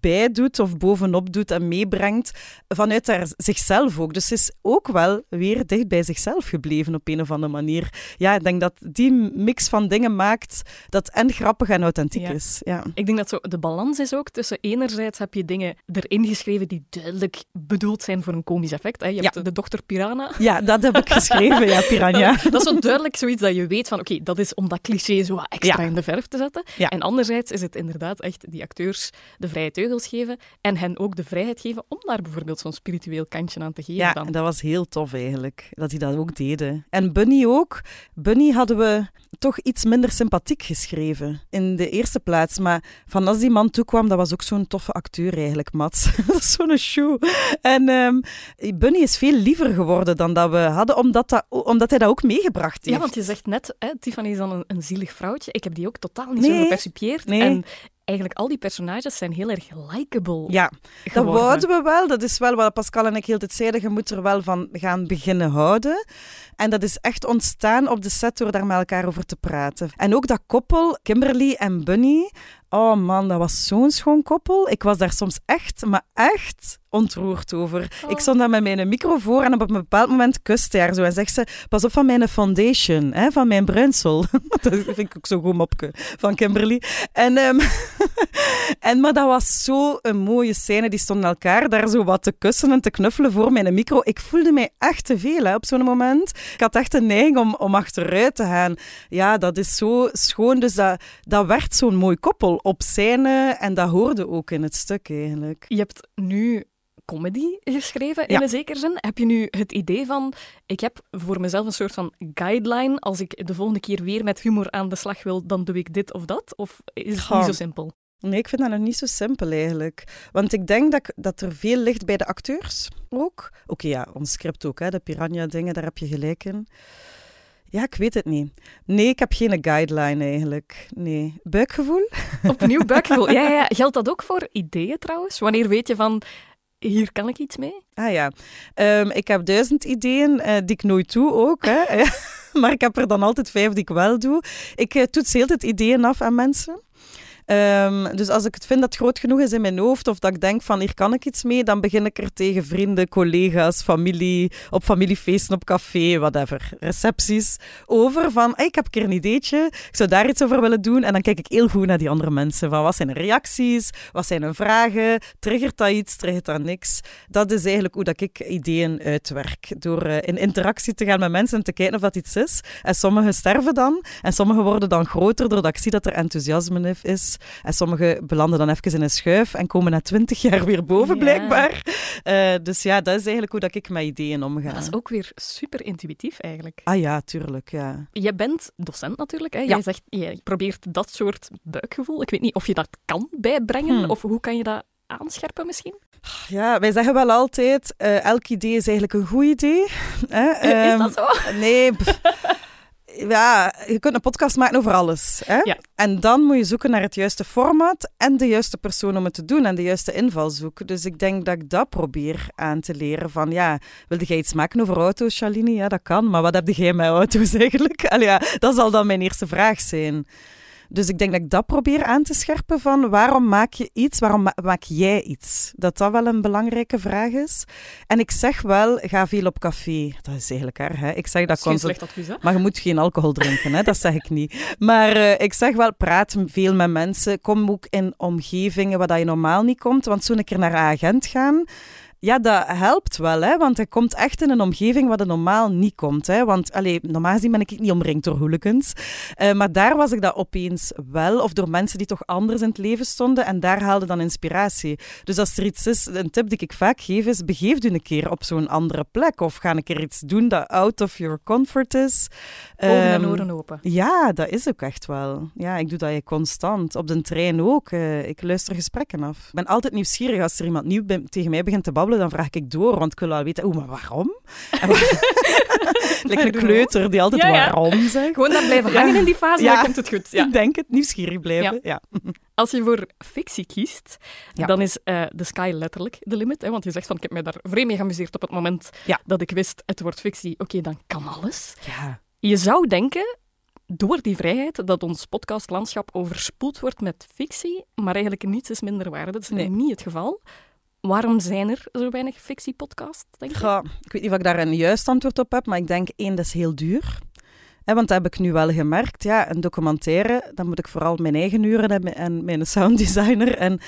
bij doet of bovenop doet en meebrengt vanuit haar zichzelf ook. Dus ze is ook wel weer dicht bij zichzelf gebleven op een of andere manier. Ja, ik denk dat die mix van dingen maakt dat en grappig en authentiek is. Ja. Ik denk dat zo de balans is ook tussen enerzijds heb je dingen erin geschreven die duidelijk bedoeld zijn voor een komisch effect. Hè. Je hebt de dochter Piranha. Ja, dat heb ik geschreven, ja, Piranha. <laughs> dat is zo duidelijk zoiets dat je weet van oké, dat is om dat cliché zo extra in de verf te zetten. En anderzijds is het inderdaad echt die acteurs de vrije teugels geven en hen ook de vrijheid geven om daar bijvoorbeeld zo'n spiritueel kantje aan te geven. Ja, dan. dat was heel tof eigenlijk, dat die dat ook deden. En Bunny ook. Bunny hadden we toch iets minder sympathiek geschreven in de eerste plaats. Maar van als die man toekwam, dat was ook zo'n toffe acteur eigenlijk, Mats. <laughs> dat is zo'n show. En um, Bunny is veel liever geworden dan dat we hadden, omdat, dat, omdat hij dat ook meegebracht heeft. Ja, want je zegt net, hè, Tiffany is dan een, een zielig vrouwtje. Ik heb die ook totaal niet zo gepercipieerd. Nee. En eigenlijk al die personages zijn heel erg likable. Ja, dat wouden we wel. Dat is wel wat Pascal en ik heel tijd zeiden. Je moet er wel van gaan beginnen houden. En dat is echt ontstaan op de set door daar met elkaar over te praten. En ook dat koppel, Kimberly en Bunny, Oh man, dat was zo'n schoon koppel. Ik was daar soms echt, maar echt ontroerd over. Ik oh. stond daar met mijn micro voor en op een bepaald moment kuste haar zo en zegt ze: Pas op van mijn foundation, hè, van mijn bruinsel. <laughs> dat vind ik ook zo goed mopke van Kimberly. En, um, <laughs> en, maar dat was zo een mooie scène. Die stonden elkaar daar zo wat te kussen en te knuffelen voor mijn micro. Ik voelde mij echt te veel hè, op zo'n moment. Ik had echt een neiging om, om achteruit te gaan. Ja, dat is zo schoon. Dus dat, dat werd zo'n mooi koppel op scène en dat hoorde ook in het stuk eigenlijk. Je hebt nu comedy geschreven, in een zekere zin. Heb je nu het idee van, ik heb voor mezelf een soort van guideline, als ik de volgende keer weer met humor aan de slag wil, dan doe ik dit of dat? Of is het niet zo simpel? Nee, ik vind dat nog niet zo simpel eigenlijk. Want ik denk dat, dat er veel ligt bij de acteurs ook. Oké, ja, ons script ook, hè, de piranha-dingen, daar heb je gelijk in. Ja, ik weet het niet. Nee, ik heb geen guideline eigenlijk. Nee. Buikgevoel? <laughs> Opnieuw buikgevoel. Ja, ja, geldt dat ook voor ideeën trouwens? Wanneer weet je van, hier kan ik iets mee? Ah ja, um, ik heb duizend ideeën uh, die ik nooit doe ook. Hè. <laughs> maar ik heb er dan altijd vijf die ik wel doe. Ik uh, toets heel het ideeën af aan mensen. Um, dus als ik het vind dat groot genoeg is in mijn hoofd, of dat ik denk van hier kan ik iets mee, dan begin ik er tegen vrienden, collega's, familie, op familiefeesten, op café, whatever, recepties, over van hey, ik heb een keer een ideetje, ik zou daar iets over willen doen. En dan kijk ik heel goed naar die andere mensen, van wat zijn de reacties, wat zijn hun vragen, triggert dat iets, triggert dat niks. Dat is eigenlijk hoe dat ik ideeën uitwerk, door uh, in interactie te gaan met mensen en te kijken of dat iets is. En sommige sterven dan, en sommige worden dan groter doordat ik zie dat er enthousiasme is. En sommigen belanden dan even in een schuif en komen na twintig jaar weer boven, blijkbaar. Uh, dus ja, dat is eigenlijk hoe dat ik met ideeën omga. Dat is ook weer super intuïtief eigenlijk. Ah ja, tuurlijk, ja. Je bent docent natuurlijk. Hè? Jij zegt, je probeert dat soort buikgevoel. Ik weet niet of je dat kan bijbrengen, hmm. of hoe kan je dat aanscherpen misschien? Ja, wij zeggen wel altijd, uh, elk idee is eigenlijk een goed idee. Hè? Um, <laughs> is dat ehm, zo? Nee, <laughs> Ja, je kunt een podcast maken over alles. Hè? Ja. En dan moet je zoeken naar het juiste format en de juiste persoon om het te doen en de juiste invalshoek. Dus ik denk dat ik dat probeer aan te leren. Van ja, wilde jij iets maken over auto's, Shalini? Ja, dat kan. Maar wat heb jij met auto's <laughs> eigenlijk? Ja, dat zal dan mijn eerste vraag zijn. Dus ik denk dat ik dat probeer aan te scherpen van waarom maak je iets, waarom ma- maak jij iets? Dat dat wel een belangrijke vraag is. En ik zeg wel, ga veel op café. Dat is eigenlijk haar, hè. Ik zeg dat Dat constant. slecht advies, hè? Maar je moet geen alcohol drinken, hè? dat zeg ik niet. Maar eh, ik zeg wel, praat veel met mensen. Kom ook in omgevingen waar dat je normaal niet komt. Want zo'n keer naar een agent gaan, ja, dat helpt wel. Hè? Want je komt echt in een omgeving waar je normaal niet komt. Hè? Want allee, normaal gezien ben ik niet omringd door hooligans. Eh, maar daar was ik dat opeens wel. Of door mensen die toch anders in het leven stonden. En daar haalde dan inspiratie. Dus als er iets is, een tip die ik vaak geef is, begeef u een keer op zo'n andere plek. Of ga een keer iets doen dat out of your comfort is. Ogen en Ehm, oren open. ja, dat is ook echt wel. Ja, ik doe dat je constant. Op de trein ook. Eh, ik luister gesprekken af. Ik ben altijd nieuwsgierig. Als er iemand nieuw tegen mij begint te babbelen, dan vraag ik door. Want ik wil wel weten, oeh, maar waarom? <laughs> <laughs> Een kleuter die altijd Ja, ja. waarom zegt. Gewoon daar blijven hangen in die fase, Ja. dan komt het goed. Ja. Ik denk het, nieuwsgierig blijven. Ja. <laughs> Als je voor fictie kiest, dan is eh de sky letterlijk de limit. Hè? Want je zegt van, ik heb mij daar vreemd mee geamuseerd op het moment dat ik wist, het wordt fictie. Oké, dan kan alles. Ja. Je zou denken, door die vrijheid, dat ons podcastlandschap overspoeld wordt met fictie, maar eigenlijk niets is minder waar. Dat is Nee. niet het geval. Waarom zijn er zo weinig fictiepodcasts? Goh, ik weet niet of ik daar een juist antwoord op heb, maar ik denk één, dat is heel duur. Hè, want dat heb ik nu wel gemerkt. Ja, een documentaire, dan moet ik vooral mijn eigen uren hebben en mijn sounddesigner. En,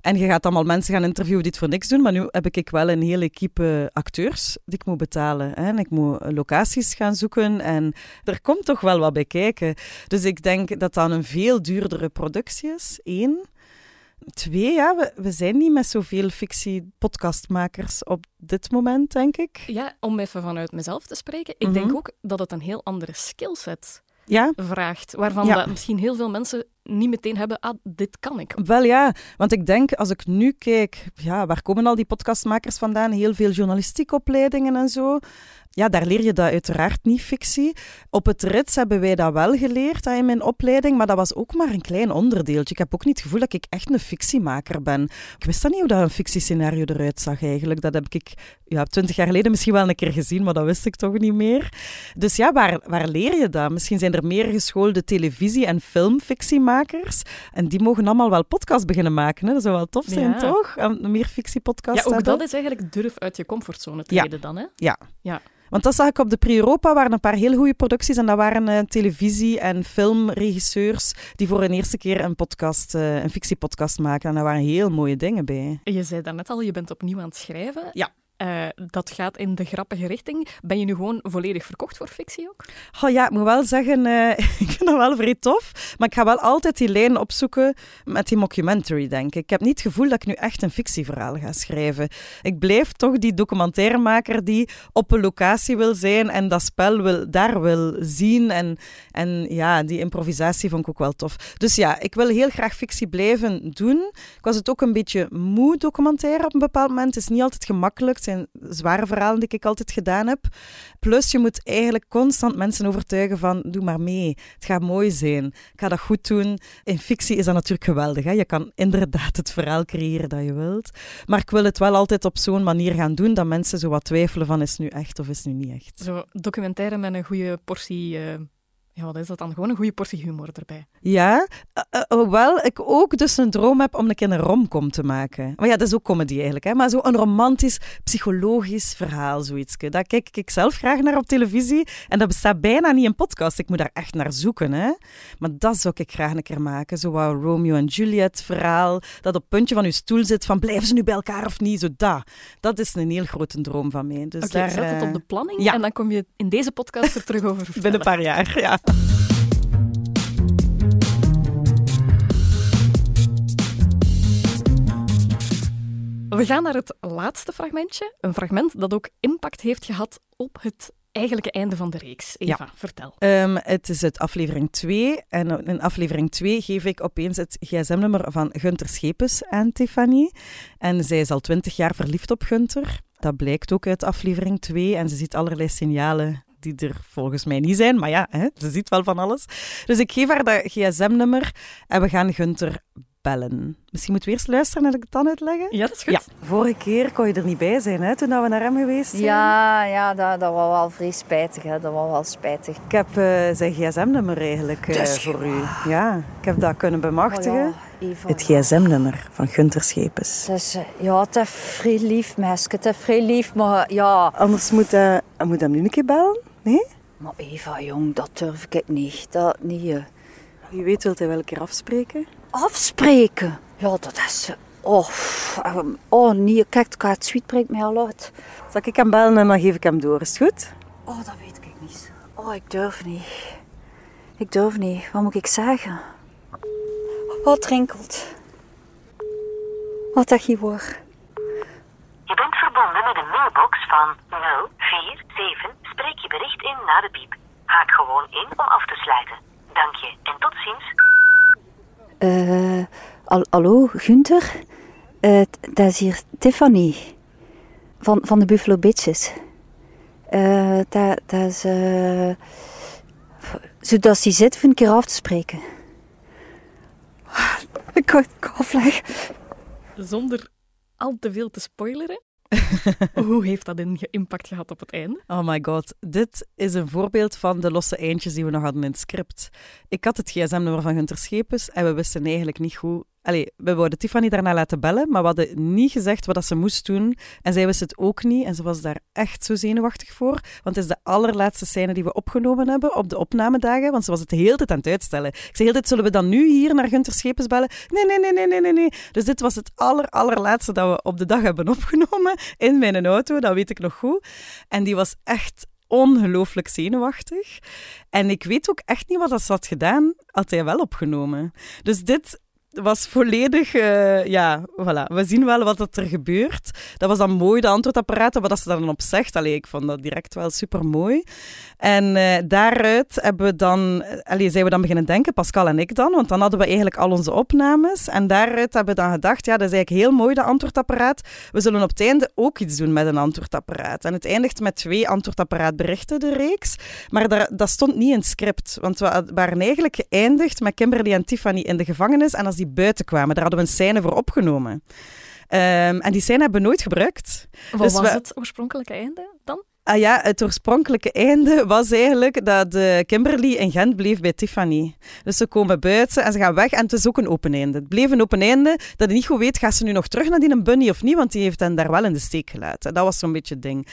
en je gaat allemaal mensen gaan interviewen die het voor niks doen. Maar nu heb ik wel een hele equipe acteurs die ik moet betalen. Hè. En ik moet locaties gaan zoeken en er komt toch wel wat bij kijken. Dus ik denk dat dat een veel duurdere productie is, één. Twee, ja, we, we zijn niet met zoveel fictie-podcastmakers op dit moment, denk ik. Ja, om even vanuit mezelf te spreken. Ik Mhm. denk ook dat het een heel andere skillset Ja, vraagt, waarvan Ja. dat misschien heel veel mensen niet meteen hebben, ah, dit kan ik. wel ja. Want ik denk, als ik nu kijk, ja, waar komen al die podcastmakers vandaan? Heel veel journalistieke opleidingen en zo. Ja, daar leer je dat uiteraard niet, fictie. Op het rits hebben wij dat wel geleerd in mijn opleiding, maar dat was ook maar een klein onderdeeltje. Ik heb ook niet het gevoel dat ik echt een fictiemaker ben. Ik wist dan niet hoe dat een fictiescenario eruit zag eigenlijk. Dat heb ik ja, twintig jaar geleden misschien wel een keer gezien, maar dat wist ik toch niet meer. Dus ja, waar, waar leer je dat? Misschien zijn er meer geschoolde televisie- en filmfictiemakers. En die mogen allemaal wel podcast beginnen maken. Hè? Dat zou wel tof zijn, Ja. toch? Meer fictiepodcast Ja, ook hebben. dat is eigenlijk durf uit je comfortzone Ja. treden dan, hè? Want dat zag ik op de Pre-Europa, waren een paar heel goede producties. En dat waren eh, televisie- en filmregisseurs die voor een eerste keer een podcast, eh, een fictiepodcast maken. En daar waren heel mooie dingen bij. Je zei daarnet al, je bent opnieuw aan het schrijven. Ja. Eh, dat gaat in de grappige richting. Ben je nu gewoon volledig verkocht voor fictie ook? Oh ja, ik moet wel zeggen, eh, <laughs> ik vind dat wel vrij tof. Maar ik ga wel altijd die lijn opzoeken met die mockumentary, denk ik. Ik heb niet het gevoel dat ik nu echt een fictieverhaal ga schrijven. Ik blijf toch die documentairemaker die op een locatie wil zijn en dat spel wil, daar wil zien. En, en ja, die improvisatie vond ik ook wel tof. Dus ja, ik wil heel graag fictie blijven doen. Ik was het ook een beetje moe documentaire op een bepaald moment. Het is niet altijd gemakkelijk. Zijn zware verhalen die ik altijd gedaan heb. Plus, je moet eigenlijk constant mensen overtuigen van, doe maar mee. Het gaat mooi zijn. Ik ga dat goed doen. In fictie is dat natuurlijk geweldig. Hè? Je kan inderdaad het verhaal creëren dat je wilt. Maar ik wil het wel altijd op zo'n manier gaan doen dat mensen zo wat twijfelen van, is het nu echt of is het nu niet echt? Zo documentaire met een goede portie... eh, ja, wat is dat dan? Gewoon een goede portie humor erbij. Ja, eh, eh, hoewel ik ook dus een droom heb om een keer een romcom te maken. Maar ja, dat is ook comedy eigenlijk. Hè? Maar zo een romantisch, psychologisch verhaal, zoiets. Daar kijk ik zelf graag naar op televisie. En dat bestaat bijna niet in podcast. Ik moet daar echt naar zoeken. Hè? Maar dat zou ik graag een keer maken. Zo wat Romeo en Juliet verhaal. Dat op het puntje van uw stoel zit van blijven ze nu bij elkaar of niet? Zo dat. Dat is een heel grote droom van mij. Dus Oké, daar, zet het eh, op de planning ja. en dan kom je in deze podcast er terug over vertellen. <laughs> Binnen een paar jaar, ja. We gaan naar het laatste fragmentje. Een fragment dat ook impact heeft gehad op het eigenlijke einde van de reeks. Eva, vertel. Ehm, het is het aflevering 2. En in aflevering 2 geef ik opeens het gsm-nummer van Gunter Schepens aan Tiffany. En zij is al twintig jaar verliefd op Gunter. Dat blijkt ook uit aflevering 2. En ze ziet allerlei signalen die er volgens mij niet zijn. Maar ja, hè, ze ziet wel van alles. Dus ik geef haar dat gsm-nummer en we gaan Gunther bellen. Misschien moeten we eerst luisteren en ik het dan uitleggen? Ja, dat is goed. Ja, vorige keer kon je er niet bij zijn, hè, toen we naar hem geweest zijn. Ja, ja dat, dat was wel vrij spijtig. Hè. Dat was wel spijtig. Ik heb eh, zijn gsm-nummer eigenlijk eh, voor u. Ja, ik heb dat kunnen bemachtigen. Oh ja, Eva, Het ja. gsm-nummer van Gunther Schepens. Is, eh, ja, het is vrij lief, meisje. Het is vrij lief, maar ja... Anders moet, hij moet hem nu een keer bellen. Nee? Maar Eva, jong, dat durf ik niet. Dat niet. Wie weet wilt hij wel een keer afspreken. Afspreken? Ja, dat is... Oh, pff, eh, oh nee, kijk, het sweet brengt mij al uit. Zal ik hem bellen en dan geef ik hem door. Is het goed? Oh, dat weet ik niet. Oh, ik durf niet. Ik durf niet. Wat moet ik zeggen? Het rinkelt. Wat dat je hoor. Je bent verbonden met een mailbox van 047. Spreek je bericht in na de piep. Haak gewoon in om af te sluiten. Dank je en tot ziens. Eh, al- hallo, Gunther? T- dat is hier Tiffany. Van, van de Buffalo Bitches. Eh, dat, dat is... eh zodat ze zit, vind ik keer af te spreken. Ik kan het afleggen. Zonder al te veel te spoileren. <laughs> Hoe heeft dat een impact gehad op het einde? Oh my god, dit is een voorbeeld van de losse eindjes die we nog hadden in het script. Ik had het gsm-nummer van Gunter Schepens en we wisten eigenlijk niet goed... Allee, we wouden Tiffany daarna laten bellen, maar we hadden niet gezegd wat ze moest doen. En zij wist het ook niet en ze was daar echt zo zenuwachtig voor. Want het is de allerlaatste scène die we opgenomen hebben op de opnamedagen, want ze was het de hele tijd aan het uitstellen. Ik zei de hele tijd, zullen we dan nu hier naar Gunter Schepens bellen? Nee, nee, nee, nee, nee, nee. Dus dit was het aller, allerlaatste dat we op de dag hebben opgenomen in mijn auto, dat weet ik nog goed. En die was echt ongelooflijk zenuwachtig. En ik weet ook echt niet wat ze had gedaan, had hij wel opgenomen. Dus dit was volledig, eh, ja, voilà. We zien wel wat er gebeurt. Dat was dan mooi, de antwoordapparaten, wat ze daar dan op zegt. Allee, ik vond dat direct wel super mooi. En eh, daaruit hebben we dan, allee, zijn we dan beginnen denken, Pascal en ik dan, want dan hadden we eigenlijk al onze opnames. En daaruit hebben we dan gedacht, ja, dat is eigenlijk heel mooi, dat antwoordapparaat. We zullen op het einde ook iets doen met een antwoordapparaat. En het eindigt met twee antwoordapparaatberichten, de reeks. Maar daar, dat stond niet in het script, want we waren eigenlijk geëindigd met Kimberly en Tiffany in de gevangenis. En als die buiten kwamen, daar hadden we een scène voor opgenomen. Ehm, en die scène hebben we nooit gebruikt. Wat Dus was we- het oorspronkelijke einde dan? Ah ja, het oorspronkelijke einde was eigenlijk dat eh, Kimberly in Gent bleef bij Tiffany. Dus ze komen buiten en ze gaan weg en het is ook een open einde. Het bleef een open einde dat je niet goed weet, gaat ze nu nog terug naar die bunny of niet, want die heeft hen daar wel in de steek gelaten. Dat was zo'n beetje het ding.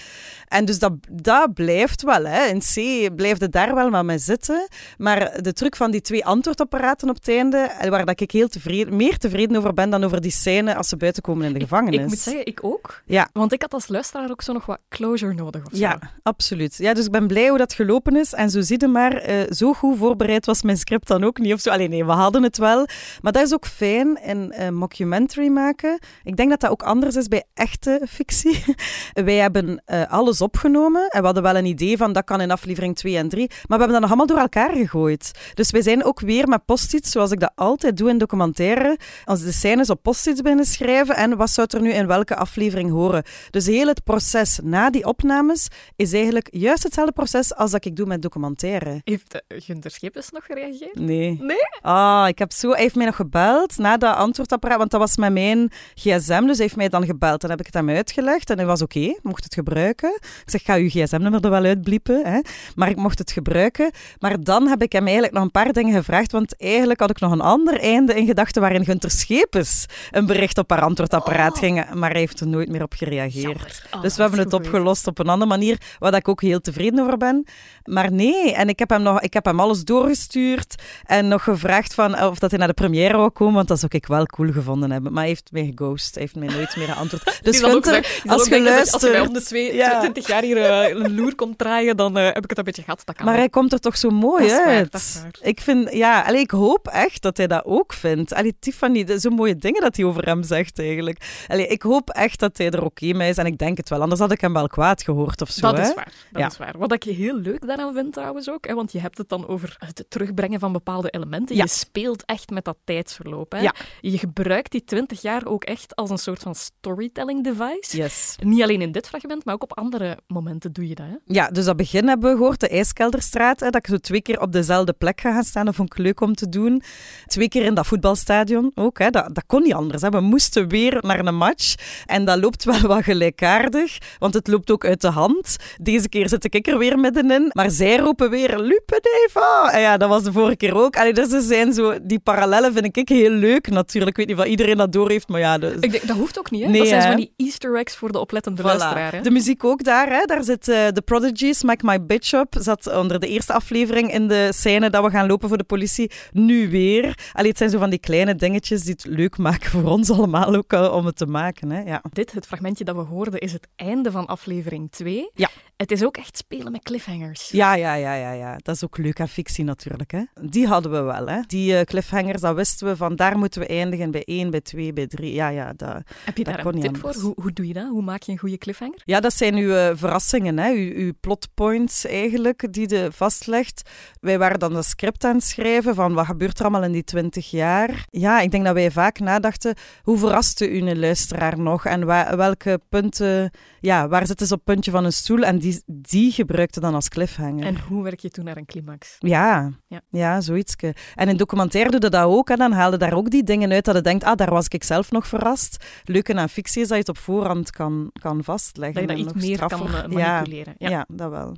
En dus dat, dat blijft wel, hè. In C blijft het daar wel maar mee zitten. Maar de truc van die twee antwoordapparaten op het einde, eh, waar dat ik heel tevreden, meer tevreden over ben dan over die scène als ze buiten komen in de gevangenis. Ik moet zeggen, ik ook. Ja. Want ik had als luisteraar ook zo nog wat closure nodig of zo. Ja, absoluut. Ja, dus ik ben blij hoe dat gelopen is. En zo zie je maar, eh, zo goed voorbereid was mijn script dan ook niet. Of zo. Allee, nee, we hadden het wel. Maar dat is ook fijn in een mockumentary maken. Ik denk dat dat ook anders is bij echte fictie. <laughs> Wij hebben eh, alles opgenomen en we hadden wel een idee van dat kan in aflevering 2 en 3. Maar we hebben dat nog allemaal door elkaar gegooid. Dus wij zijn ook weer met post-its, zoals ik dat altijd doe in documentaire, als de scènes op post-its binnen schrijven en wat zou er nu in welke aflevering horen. Dus heel het proces na die opnames is eigenlijk juist hetzelfde proces als dat ik doe met documentaire. Heeft uh, Gunther Schepens nog gereageerd? Nee. Nee? Ah, ik heb zo... Hij heeft mij nog gebeld na dat antwoordapparaat, want dat was met mijn gsm, dus hij heeft mij dan gebeld. Dan heb ik het hem uitgelegd en hij was oké, mocht het gebruiken. Ik zeg, ga uw gsm-nummer er wel uitbliepen, hè. Maar ik mocht het gebruiken. Maar dan heb ik hem eigenlijk nog een paar dingen gevraagd, want eigenlijk had ik nog een ander einde in gedachten waarin Gunter Schepens een bericht op haar antwoordapparaat ging, maar hij heeft er nooit meer op gereageerd. Oh, dus we hebben het opgelost op een andere manier, waar ik ook heel tevreden over ben. Maar nee, en ik heb hem, nog, ik heb hem alles doorgestuurd en nog gevraagd van, of dat hij naar de première wou komen, want dat zou ik wel cool gevonden hebben. Maar hij heeft mij geghost, hij heeft mij nooit meer geantwoord. <laughs> Dus Gunther, zal als je denken, Als je mij om de luistert... twee, Ja. 20 jaar hier eh, een loer komt draaien, dan eh, heb ik het een beetje gehad. Dat kan Maar hij komt er toch zo mooi uit. Ik vind, ja, allee, ik hoop echt dat hij dat ook vindt. Allee, Tiffany, de- zo mooie dingen dat hij over hem zegt eigenlijk. Allee, ik hoop echt dat hij er oké mee is en ik denk het wel, anders had ik hem wel kwaad gehoord of zo. Dat hè? is waar. Dat Ja. is waar. Wat ik heel leuk daaraan vind trouwens ook, hè, want je hebt het dan over het terugbrengen van bepaalde elementen. Ja. Je speelt echt met dat tijdsverloop. Hè. Ja. Je gebruikt die 20 jaar ook echt als een soort van storytelling device. Yes. Niet alleen in dit fragment, maar ook op andere momenten doe je dat. Hè. Ja, dus dat begin hebben we gehoord, de IJskelderstraat. Hè, dat ik zo twee keer op dezelfde plek ga gaan staan. Dat vond ik leuk om te doen. Twee keer in dat voetbalstadion ook. Hè. Dat, dat kon niet anders. Hè. We moesten weer naar een match. En dat loopt wel wat gelijkaardig, want het loopt ook uit de hand. Deze keer zit ik er weer middenin. Maar zij roepen weer, Lupeneva! En ja, dat was de vorige keer ook. Allee, dus er zijn zo, die parallellen vind ik heel leuk natuurlijk. Ik weet niet of iedereen dat door heeft, maar ja... Dus... Ik denk, dat hoeft ook niet. Hè? Nee, dat zijn zo van die easter eggs voor de oplettende Voilà. luisteraar. Hè? De muziek ook daar. Hè. Daar zit eh The Prodigy, Smack My Bitch Up. Zat onder de eerste aflevering in de scène dat we gaan lopen voor de politie. Nu weer. Allee, het zijn zo van die kleine dingetjes die het leuk maken voor ons allemaal ook eh, om het te maken. Hè. Ja. Dit, het fragmentje dat we hoorden, is het einde van aflevering 2. Ja. Het is ook echt spelen met cliffhangers. Ja, ja, ja, ja, ja. Dat is ook leuk aan fictie natuurlijk. Hè. Die hadden we wel. Hè. Die eh, cliffhangers, dat wisten we van daar moeten we eindigen bij 1, bij 2, bij 3. Ja, ja, dat, Heb je Dat daar een tip voor? Hoe, hoe doe je dat? Hoe maak je een goede cliffhanger? Ja, dat zijn uw eh, verrassingen, hè? Uw, uw plotpoints eigenlijk, die je vastlegt. Wij waren dan dat script aan het schrijven van wat gebeurt er allemaal in die twintig jaar. Ja, ik denk dat wij vaak nadachten, hoe verraste u een luisteraar nog? En wa- welke punten, ja, waar zitten ze op het puntje van een stoel? En die, die gebruikte dan als cliffhanger. En hoe werk je toen naar een climax? Ja, Ja. ja. zoiets. En in documentaire doe je dat ook. En dan haalde daar ook die dingen uit dat je denkt, ah, daar was ik zelf nog verrast. Leuk aan fictie is dat je het op voorhand kan, kan vastleggen. Dat je dat en iets nog meer kan straffer. eh, Ja. manipuleren. Ja. Ja. dat wel.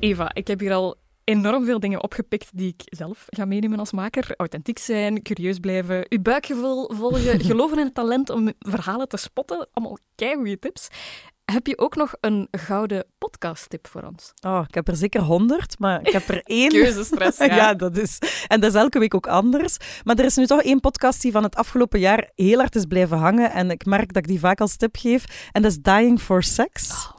Eva, ik heb hier al enorm veel dingen opgepikt die ik zelf ga meenemen als maker. Authentiek zijn, curieus blijven, uw buikgevoel volgen, <laughs> geloven in het talent om verhalen te spotten. Allemaal keigoede tips. Heb je ook nog een gouden podcast-tip voor ons? Oh, ik heb er zeker honderd, maar ik heb er één. Keuzestress, <laughs> ja. ja. dat is. En dat is elke week ook anders. Maar er is nu toch één podcast die van het afgelopen jaar heel hard is blijven hangen. En ik merk dat ik die vaak als tip geef. En dat is Dying for Sex. Oh.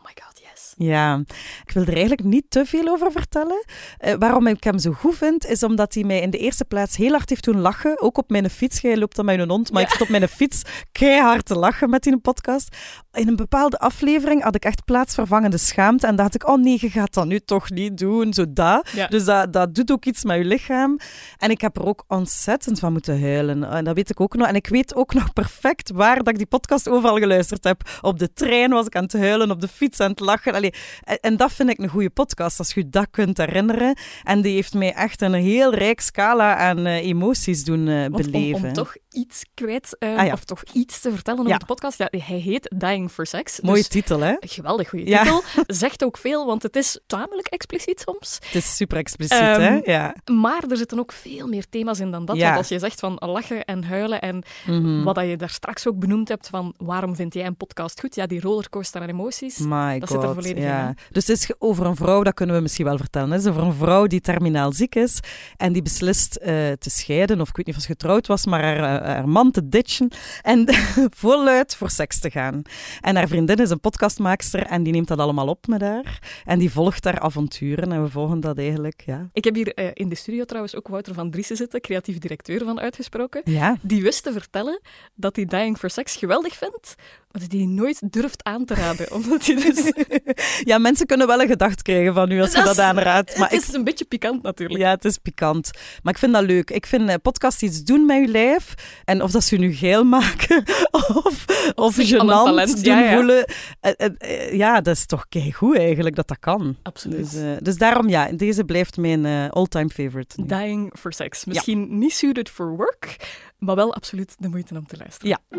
Ja, ik wil er eigenlijk niet te veel over vertellen. Eh, waarom ik hem zo goed vind, is omdat hij mij in de eerste plaats heel hard heeft doen lachen. Ook op mijn fiets. Jij loopt dan met een hond, maar ik zit op mijn fiets keihard te lachen met die podcast. In een bepaalde aflevering had ik echt plaatsvervangende schaamte en dacht ik, oh nee, je gaat dat nu toch niet doen, zo dat. Ja. Dus dat, dat doet ook iets met je lichaam. En ik heb er ook ontzettend van moeten huilen. En dat weet ik ook nog. En ik weet ook nog perfect waar dat ik die podcast overal geluisterd heb. Op de trein was ik aan het huilen, op de fiets aan het lachen. Allee, en, en dat vind ik een goede podcast, als je dat kunt herinneren. En die heeft mij echt een heel rijk scala aan eh, emoties doen eh, om, beleven. om toch iets kwijt, eh, Ah, ja. of toch iets te vertellen over Ja. de podcast. Ja, hij heet Dying for Sex. Mooie dus titel, hè? geweldig goede titel. <laughs> Zegt ook veel, want het is tamelijk expliciet soms. Het is super expliciet, Ehm, hè? Ja. Maar er zitten ook veel meer thema's in dan dat. Ja. Want als je zegt van lachen en huilen en Mhm. wat dat je daar straks ook benoemd hebt van waarom vind jij een podcast goed? Ja, die rollercoaster aan emoties. My dat God, zit er volledig in? Dus het is over een vrouw, dat kunnen we misschien wel vertellen. Het is over een vrouw die terminaal ziek is en die beslist eh, te scheiden, of ik weet niet of ze getrouwd was, maar haar, eh, haar man te ditchen en <laughs> voluit voor seks te gaan. En haar vriendin is een podcastmaakster en die neemt dat allemaal op met haar. En die volgt haar avonturen en we volgen dat eigenlijk, ja. Ik heb hier eh, in de studio trouwens ook Wouter van Driessen zitten, creatief directeur van Uitgesproken. Ja, Die wist te vertellen dat hij Dying for Sex geweldig vindt, maar dat hij die nooit durft aan te raden. <laughs> Omdat hij dus... <laughs> ja mensen kunnen wel een gedacht krijgen van u als je Dat dat is- aanraadt. Maar het ik is een beetje pikant natuurlijk. Ja, het is pikant. Maar ik vind dat leuk. Ik vind eh, podcasts iets doen met je lijf. En of dat ze je nu geil maken <laughs> of, of gênant talent, doen ja, ja. voelen. Eh, eh, eh, ja, dat is toch goed eigenlijk dat dat kan. Absoluut. Dus, dus daarom, ja, deze blijft mijn all-time favorite. nu. Dying for Sex. Misschien niet suited for work, maar wel absoluut de moeite om te luisteren. Ja.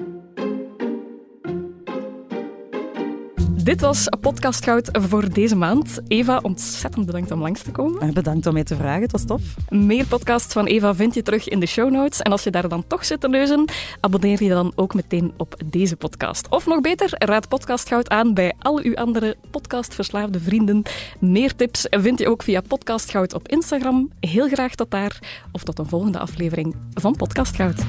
Dit was Podcast Goud voor deze maand. Eva, ontzettend bedankt om langs te komen. Eh, Bedankt om mij te vragen, het was tof. Meer podcasts van Eva vind je terug in de show notes. En als je daar dan toch zit te neuzen, abonneer je dan ook meteen op deze podcast. Of nog beter, raad Podcast Goud aan bij al uw andere podcastverslaafde vrienden. Meer tips vind je ook via Podcast Goud op Instagram. Heel graag tot daar of tot een volgende aflevering van Podcast Goud.